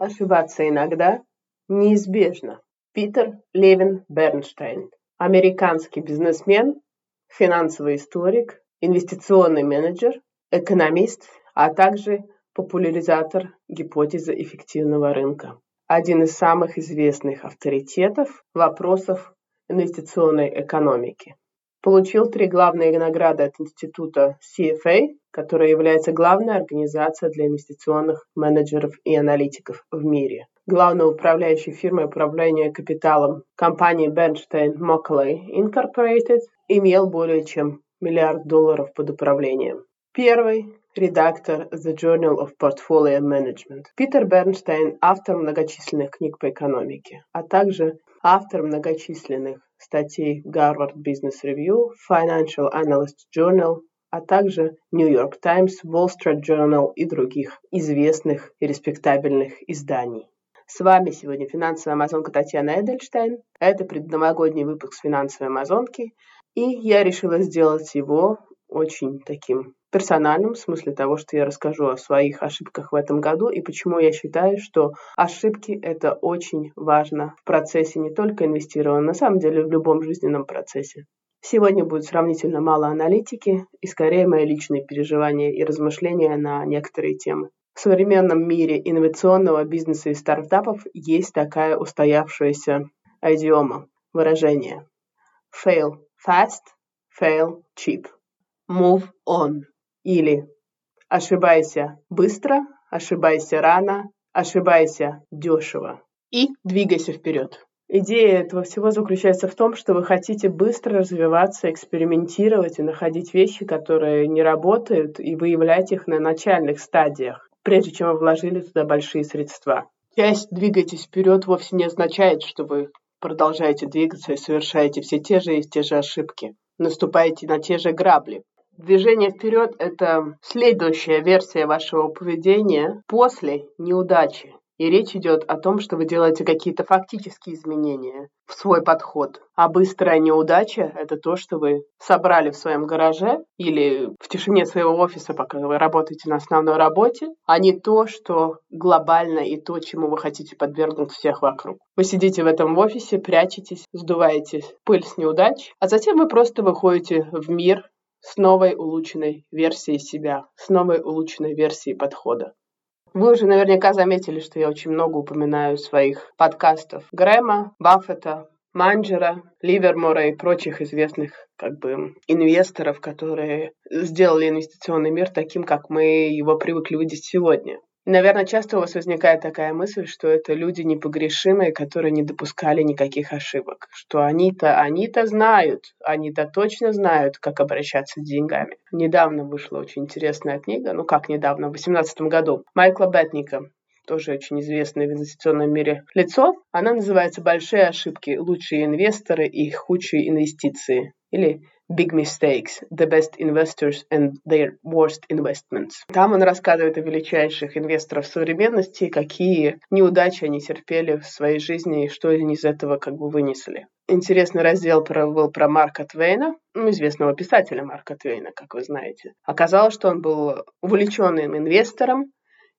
Ошибаться иногда неизбежно. Питер Левин Бернштейн. Американский бизнесмен, финансовый историк, инвестиционный менеджер, экономист, а также популяризатор гипотезы эффективного рынка. Один из самых известных авторитетов вопросов инвестиционной экономики. Получил три главные награды от института CFA, которая является главной организацией для инвестиционных менеджеров и аналитиков в мире. Главной управляющей фирмой управления капиталом компании Bernstein Mockley Incorporated имел более чем миллиард долларов под управлением. Первый редактор The Journal of Portfolio Management. Питер Бернштейн – автор многочисленных книг по экономике, а также автор многочисленных статей Harvard Business Review, Financial Analyst Journal, а также New York Times, Wall Street Journal и других известных и респектабельных изданий. С вами сегодня финансовая амазонка Татьяна Эдельштейн. Это предновогодний выпуск финансовой амазонки. И я решила сделать его очень таким персональным, в смысле того, что я расскажу о своих ошибках в этом году и почему я считаю, что ошибки – это очень важно в процессе не только инвестирования, на самом деле в любом жизненном процессе. Сегодня будет сравнительно мало аналитики и скорее мои личные переживания и размышления на некоторые темы. В современном мире инновационного бизнеса и стартапов есть такая устоявшаяся идиома, выражение fail fast, fail cheap, move on или ошибайся быстро, ошибайся рано, ошибайся дешево и двигайся вперед. Идея этого всего заключается в том, что вы хотите быстро развиваться, экспериментировать и находить вещи, которые не работают, и выявлять их на начальных стадиях, прежде чем вы вложили туда большие средства. Часть «двигайтесь вперед» вовсе не означает, что вы продолжаете двигаться и совершаете все те же и те же ошибки, наступаете на те же грабли. Движение вперед – это следующая версия вашего поведения после неудачи. И речь идет о том, что вы делаете какие-то фактические изменения в свой подход. А быстрая неудача – это то, что вы собрали в своем гараже или в тишине своего офиса, пока вы работаете на основной работе, а не то, что глобально и то, чему вы хотите подвергнуть всех вокруг. Вы сидите в этом офисе, прячетесь, сдуваете пыль с неудач, а затем вы просто выходите в мир с новой улучшенной версией себя, с новой улучшенной версией подхода. Вы уже наверняка заметили, что я очень много упоминаю своих подкастов Грэма, Баффета, Манджера, Ливермора и прочих известных как бы инвесторов, которые сделали инвестиционный мир таким, как мы его привыкли видеть сегодня. Наверное, часто у вас возникает такая мысль, что это люди непогрешимые, которые не допускали никаких ошибок, что они-то, они-то знают, они-то точно знают, как обращаться с деньгами. Недавно вышла очень интересная книга, ну как недавно, в 2018 году, Майкла Бетника, тоже очень известное в инвестиционном мире лицо. Она называется «Большие ошибки. Лучшие инвесторы и худшие инвестиции». Или Big Mistakes, The Best Investors and Their Worst Investments. Там он рассказывает о величайших инвесторах современности, какие неудачи они терпели в своей жизни и что они из этого как бы вынесли. Интересный раздел был про Марка Твейна, ну, известного писателя Марка Твейна, как вы знаете. Оказалось, что он был увлеченным инвестором,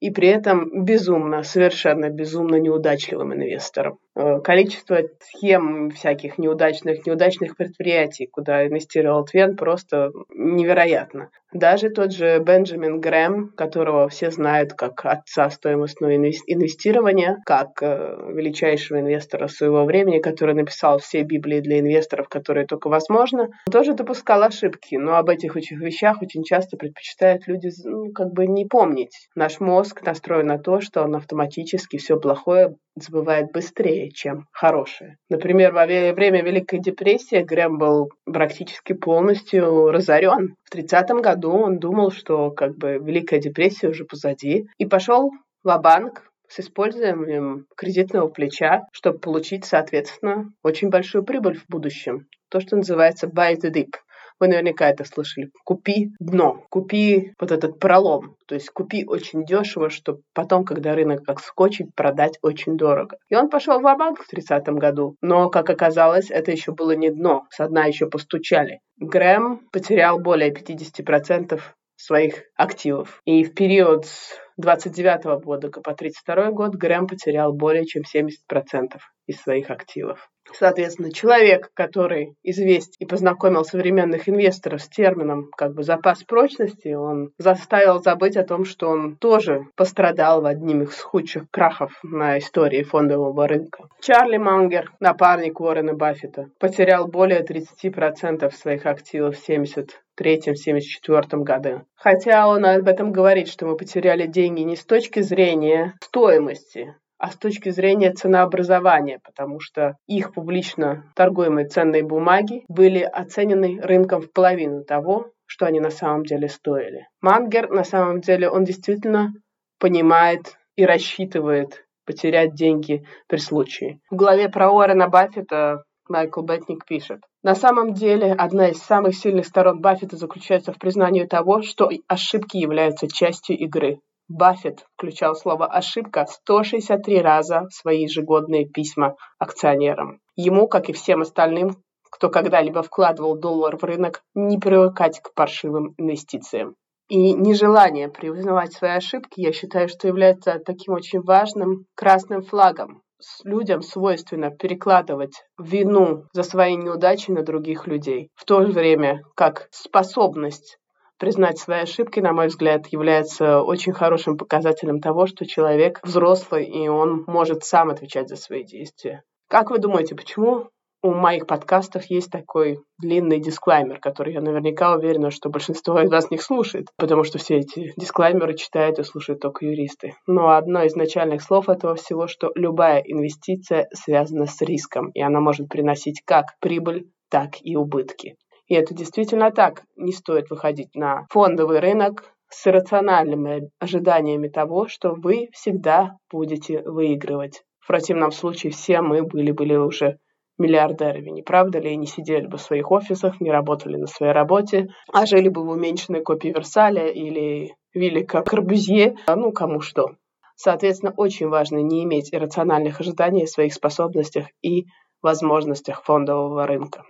и при этом безумно, совершенно безумно неудачливым инвестором. Э, количество схем всяких неудачных, неудачных предприятий, куда инвестировал Твен, просто невероятно. Даже тот же Бенджамин Грэм, которого все знают как отца стоимостного инвестирования, как э, величайшего инвестора своего времени, который написал все Библии для инвесторов, которые только возможно, тоже допускал ошибки. Но об этих вещах очень часто предпочитают люди ну, как бы не помнить. Наш мозг настроен на то, что он автоматически все плохое забывает быстрее, чем хорошее. Например, во время Великой депрессии Грэм был практически полностью разорен. В 30 году он думал, что как бы Великая депрессия уже позади, и пошел в банк с использованием кредитного плеча, чтобы получить, соответственно, очень большую прибыль в будущем. То, что называется buy the dip. Вы наверняка это слышали. Купи дно, купи вот этот пролом. То есть купи очень дешево, чтобы потом, когда рынок как скочит, продать очень дорого. И он пошел в банк в 30-м году. Но, как оказалось, это еще было не дно. С дна еще постучали. Грэм потерял более 50% своих активов. И в период с 29 года по 32 год Грэм потерял более чем 70% из своих активов. Соответственно, человек, который известен и познакомил современных инвесторов с термином как бы запас прочности, он заставил забыть о том, что он тоже пострадал в одним из худших крахов на истории фондового рынка. Чарли Мангер, напарник Уоррена Баффета, потерял более 30% своих активов в 73-74 году. Хотя он об этом говорит, что мы потеряли деньги не с точки зрения стоимости, а с точки зрения ценообразования, потому что их публично торгуемые ценные бумаги были оценены рынком в половину того, что они на самом деле стоили. Мангер, на самом деле, он действительно понимает и рассчитывает потерять деньги при случае. В главе про Уоррена Баффета Майкл Бетник пишет. На самом деле, одна из самых сильных сторон Баффета заключается в признании того, что ошибки являются частью игры. Баффет включал слово «ошибка» 163 раза в свои ежегодные письма акционерам. Ему, как и всем остальным, кто когда-либо вкладывал доллар в рынок, не привыкать к паршивым инвестициям. И нежелание признавать свои ошибки, я считаю, что является таким очень важным красным флагом. Людям свойственно перекладывать вину за свои неудачи на других людей, в то же время как способность признать свои ошибки, на мой взгляд, является очень хорошим показателем того, что человек взрослый, и он может сам отвечать за свои действия. Как вы думаете, почему у моих подкастов есть такой длинный дисклаймер, который я наверняка уверена, что большинство из вас не слушает, потому что все эти дисклаймеры читают и слушают только юристы. Но одно из начальных слов этого всего, что любая инвестиция связана с риском, и она может приносить как прибыль, так и убытки. И это действительно так. Не стоит выходить на фондовый рынок с рациональными ожиданиями того, что вы всегда будете выигрывать. В противном случае все мы были, были уже миллиардерами, не правда ли? И не сидели бы в своих офисах, не работали на своей работе, а жили бы в уменьшенной копии Версаля или Велика Корбузье, ну, кому что. Соответственно, очень важно не иметь иррациональных ожиданий о своих способностях и возможностях фондового рынка.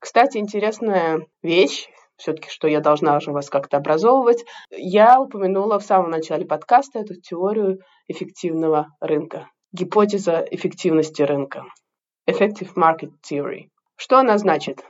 Кстати, интересная вещь, все-таки, что я должна уже вас как-то образовывать. Я упомянула в самом начале подкаста эту теорию эффективного рынка. Гипотеза эффективности рынка. Effective Market Theory. Что она значит?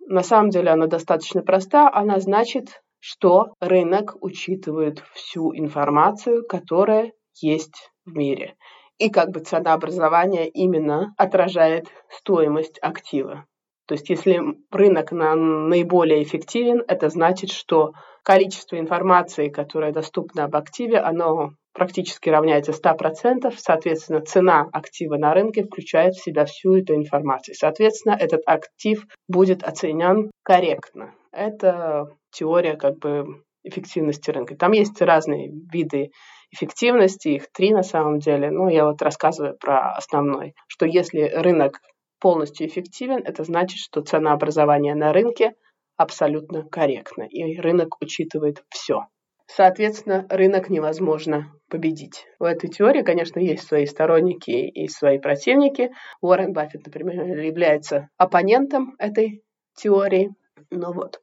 На самом деле она достаточно проста. Она значит, что рынок учитывает всю информацию, которая есть в мире. И как бы ценообразование именно отражает стоимость актива. То есть если рынок на наиболее эффективен, это значит, что количество информации, которая доступна об активе, оно практически равняется 100%, соответственно, цена актива на рынке включает в себя всю эту информацию. Соответственно, этот актив будет оценен корректно. Это теория как бы эффективности рынка. Там есть разные виды эффективности, их три на самом деле, но я вот рассказываю про основной, что если рынок полностью эффективен, это значит, что ценообразование на рынке абсолютно корректно, и рынок учитывает все. Соответственно, рынок невозможно победить. У этой теории, конечно, есть свои сторонники и свои противники. Уоррен Баффет, например, является оппонентом этой теории. Ну вот.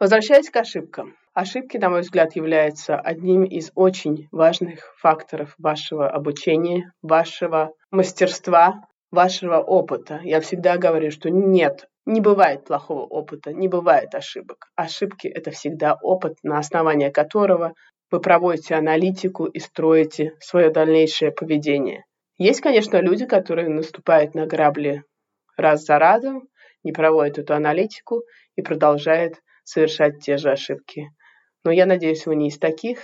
Возвращаясь к ошибкам. Ошибки, на мой взгляд, являются одним из очень важных факторов вашего обучения, вашего мастерства вашего опыта. Я всегда говорю, что нет, не бывает плохого опыта, не бывает ошибок. Ошибки – это всегда опыт, на основании которого вы проводите аналитику и строите свое дальнейшее поведение. Есть, конечно, люди, которые наступают на грабли раз за разом, не проводят эту аналитику и продолжают совершать те же ошибки. Но я надеюсь, вы не из таких,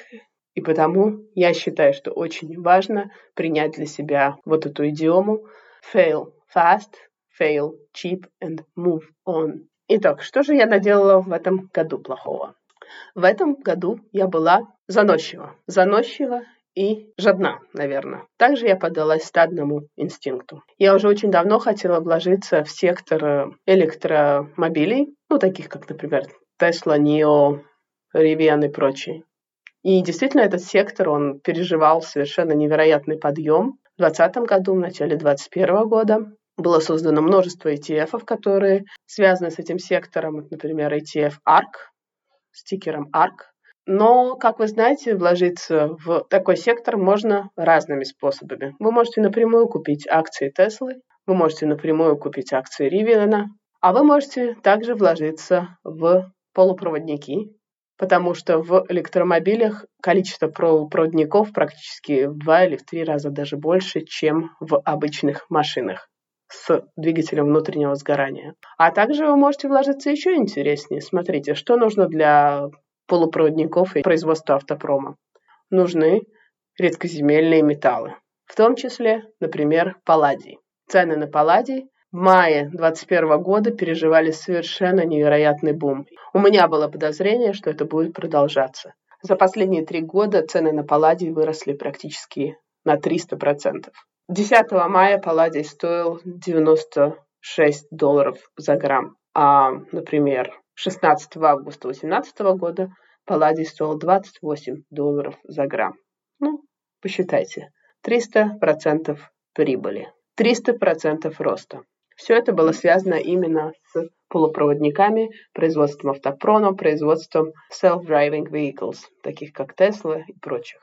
и потому я считаю, что очень важно принять для себя вот эту идиому – fail fast, fail cheap and move on. Итак, что же я наделала в этом году плохого? В этом году я была заносчива. Заносчива и жадна, наверное. Также я поддалась стадному инстинкту. Я уже очень давно хотела вложиться в сектор э, электромобилей, ну, таких как, например, Tesla, NIO, Rivian и прочие. И действительно, этот сектор, он переживал совершенно невероятный подъем. В 2020 году, в начале 2021 года было создано множество ETF, которые связаны с этим сектором. Например, ETF ARK с тикером ARK. Но, как вы знаете, вложиться в такой сектор можно разными способами. Вы можете напрямую купить акции Теслы, вы можете напрямую купить акции Ривелина, а вы можете также вложиться в полупроводники, потому что в электромобилях количество проводников практически в два или в три раза даже больше, чем в обычных машинах с двигателем внутреннего сгорания. А также вы можете вложиться еще интереснее. Смотрите, что нужно для полупроводников и производства автопрома. Нужны редкоземельные металлы, в том числе, например, палладий. Цены на палладий в мае 2021 года переживали совершенно невероятный бум. У меня было подозрение, что это будет продолжаться. За последние три года цены на палладий выросли практически на 300%. 10 мая палладий стоил 96 долларов за грамм, а, например, 16 августа 2018 года палладий стоил 28 долларов за грамм. Ну, посчитайте. 300% прибыли. 300% роста. Все это было связано именно с полупроводниками, производством автопрома, производством self-driving vehicles, таких как Tesla и прочих.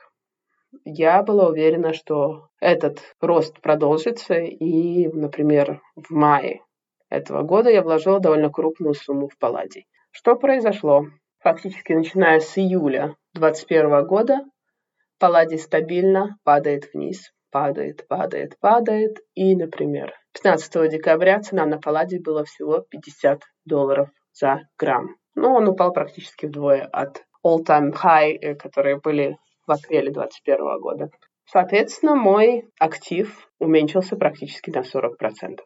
Я была уверена, что этот рост продолжится, и, например, в мае этого года я вложила довольно крупную сумму в палладий. Что произошло? Фактически, начиная с июля 2021 года, палладий стабильно падает вниз, падает, падает, падает. И, например, 15 декабря цена на палладий была всего 50 долларов за грамм. Но он упал практически вдвое от all-time high, э, которые были в апреле 2021 года. Соответственно, мой актив уменьшился практически на 40%.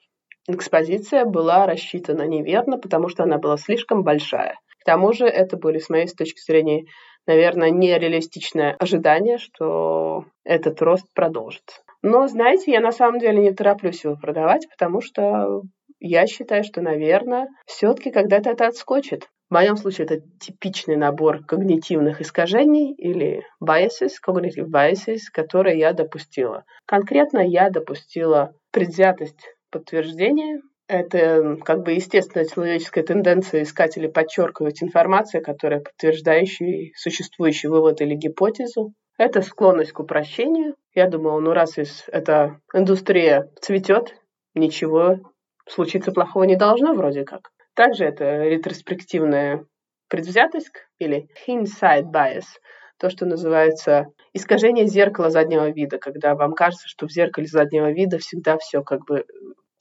Экспозиция была рассчитана неверно, потому что она была слишком большая. К тому же это были, с моей точки зрения, наверное, нереалистичное ожидание, что этот рост продолжится. Но, знаете, я на самом деле не тороплюсь его продавать, потому что я считаю, что, наверное, все-таки когда-то это отскочит. В моем случае это типичный набор когнитивных искажений или biases, cognitive biases, которые я допустила. Конкретно я допустила предвзятость подтверждения. Это как бы естественная человеческая тенденция искать или подчеркивать информацию, которая подтверждающая существующий вывод или гипотезу. Это склонность к упрощению. Я думала, ну раз эта индустрия цветет, ничего случиться плохого не должно вроде как. Также это ретроспективная предвзятость или hindsight bias, то, что называется искажение зеркала заднего вида, когда вам кажется, что в зеркале заднего вида всегда все как бы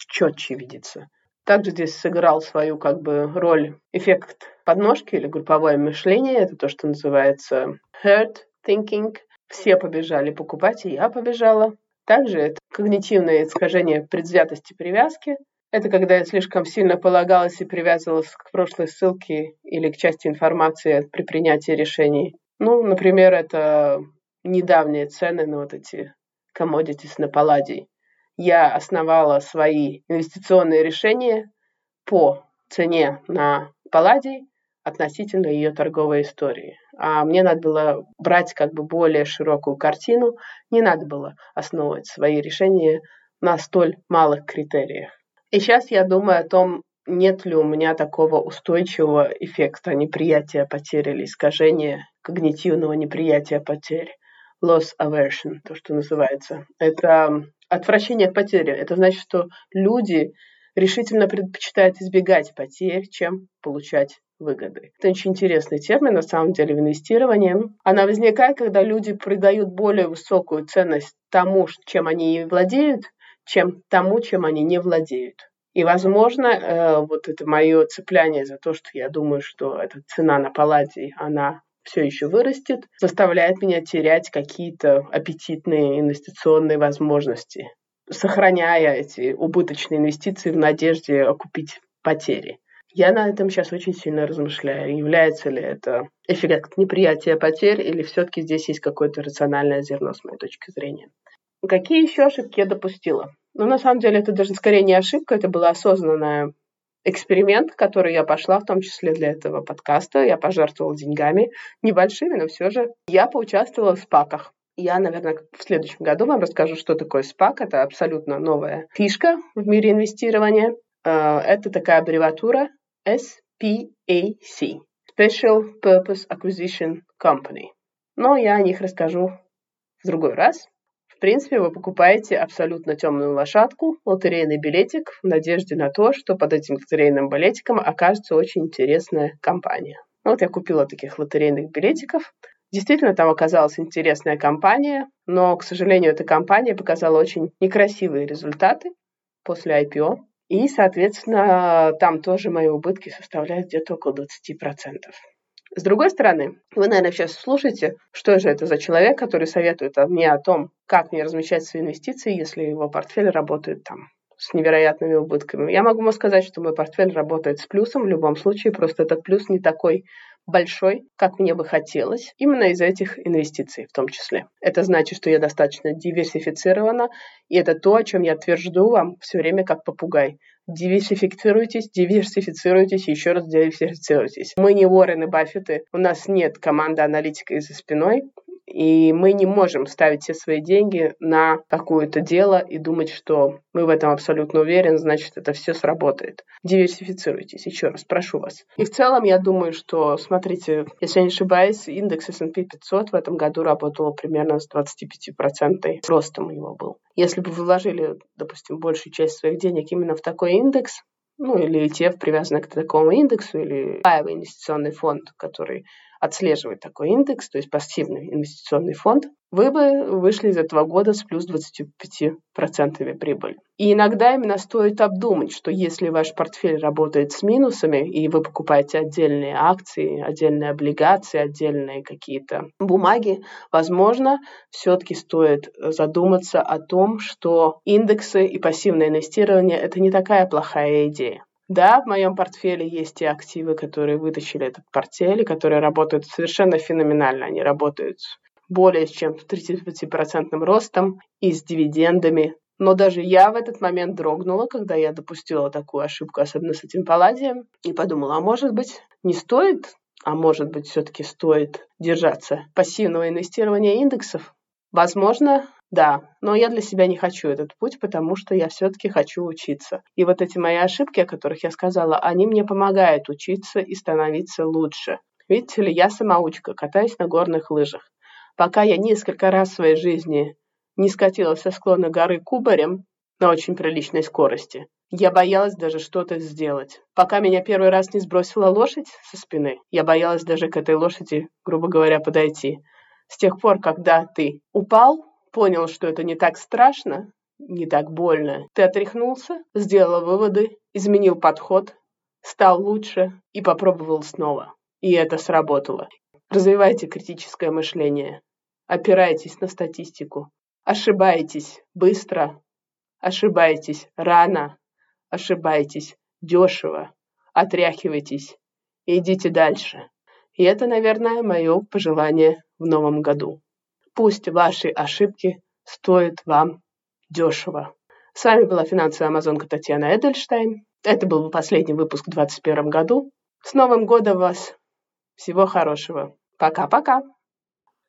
четче видится. Также здесь сыграл свою как бы роль эффект подножки или групповое мышление. Это то, что называется herd thinking. Все побежали покупать, и я побежала. Также это когнитивное искажение предвзятости привязки. Это когда я слишком сильно полагалась и привязывалась к прошлой ссылке или к части информации при принятии решений. Ну, например, это недавние цены на вот эти commodities на палладий я основала свои инвестиционные решения по цене на палладий относительно ее торговой истории. А мне надо было брать как бы более широкую картину, не надо было основывать свои решения на столь малых критериях. И сейчас я думаю о том, нет ли у меня такого устойчивого эффекта неприятия потерь или искажения когнитивного неприятия потерь. Loss aversion, то, что называется. Это отвращение от потери. Это значит, что люди решительно предпочитают избегать потерь, чем получать выгоды. Это очень интересный термин, на самом деле, в инвестировании. Она возникает, когда люди придают более высокую ценность тому, чем они владеют, чем тому, чем они не владеют. И, возможно, э, вот это мое цепляние за то, что я думаю, что эта цена на палладий, она все еще вырастет, заставляет меня терять какие-то аппетитные инвестиционные возможности, сохраняя эти убыточные инвестиции в надежде окупить потери. Я на этом сейчас очень сильно размышляю. Является ли это эффект неприятия потерь или все-таки здесь есть какое-то рациональное зерно с моей точки зрения. Какие еще ошибки я допустила? Ну, на самом деле, это даже скорее не ошибка, это была осознанная эксперимент, который я пошла, в том числе для этого подкаста. Я пожертвовала деньгами, небольшими, но все же. Я поучаствовала в спаках. Я, наверное, в следующем году вам расскажу, что такое спак. Это абсолютно новая фишка в мире инвестирования. Э, это такая аббревиатура SPAC. Special Purpose Acquisition Company. Но я о них расскажу в другой раз. В принципе, вы покупаете абсолютно темную лошадку, лотерейный билетик, в надежде на то, что под этим лотерейным билетиком окажется очень интересная компания. Вот я купила таких лотерейных билетиков. Действительно, там оказалась интересная компания, но, к сожалению, эта компания показала очень некрасивые результаты после IPO. И, соответственно, там тоже мои убытки составляют где-то около 20%. С другой стороны, вы, наверное, сейчас слушаете, что же это за человек, который советует мне о том, как мне размещать свои инвестиции, если его портфель работает там с невероятными убытками. Я могу вам сказать, что мой портфель работает с плюсом в любом случае, просто этот плюс не такой большой, как мне бы хотелось, именно из этих инвестиций в том числе. Это значит, что я достаточно диверсифицирована, и это то, о чем я твержду вам все время как попугай. Диверсифицируйтесь, диверсифицируйтесь, еще раз диверсифицируйтесь. Мы не Уоррен и Баффеты, у нас нет команды аналитика за спиной, и мы не можем ставить все свои деньги на какое-то дело и думать, что мы в этом абсолютно уверены, значит, это все сработает. Диверсифицируйтесь, еще раз, прошу вас. И в целом, я думаю, что, смотрите, если я не ошибаюсь, индекс S&P 500 в этом году работал примерно с 25% ростом у него был. Если бы вы вложили, допустим, большую часть своих денег именно в такой индекс, ну или ETF, привязанный к такому индексу, или паевый инвестиционный фонд, который отслеживать такой индекс, то есть пассивный инвестиционный фонд, вы бы вышли из этого года с плюс 25% прибыли. И иногда именно стоит обдумать, что если ваш портфель работает с минусами, и вы покупаете отдельные акции, отдельные облигации, отдельные какие-то бумаги, возможно, все-таки стоит задуматься о том, что индексы и пассивное инвестирование – это не такая плохая идея. Да, в моем портфеле есть и активы, которые вытащили этот портфель, и которые работают совершенно феноменально. Они работают более чем с 35% ростом и с дивидендами. Но даже я в этот момент дрогнула, когда я допустила такую ошибку, особенно с этим палладием, и подумала, а может быть, не стоит, а может быть, все-таки стоит держаться пассивного инвестирования индексов? Возможно, да, но я для себя не хочу этот путь, потому что я все-таки хочу учиться. И вот эти мои ошибки, о которых я сказала, они мне помогают учиться и становиться лучше. Видите ли, я самоучка, катаюсь на горных лыжах. Пока я несколько раз в своей жизни не скатилась со склона горы кубарем на очень приличной скорости, я боялась даже что-то сделать. Пока меня первый раз не сбросила лошадь со спины, я боялась даже к этой лошади, грубо говоря, подойти. С тех пор, когда ты упал, понял, что это не так страшно, не так больно. Ты отряхнулся, сделал выводы, изменил подход, стал лучше и попробовал снова. И это сработало. Развивайте критическое мышление. Опирайтесь на статистику. Ошибайтесь быстро. Ошибайтесь рано. Ошибайтесь дешево. Отряхивайтесь. Идите дальше. И это, наверное, мое пожелание в новом году. Пусть ваши ошибки стоят вам дешево. С вами была финансовая амазонка Татьяна Эдельштейн. Это был последний выпуск в 2021 году. С Новым годом вас! Всего хорошего. Пока-пока.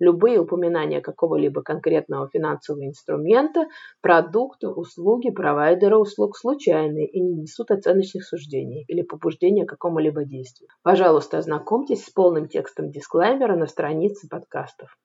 Любые упоминания какого-либо конкретного финансового инструмента, продукта, услуги, провайдера услуг случайные и не несут оценочных суждений или побуждения к какому-либо действию. Пожалуйста, ознакомьтесь с полным текстом дисклеймера на странице подкастов.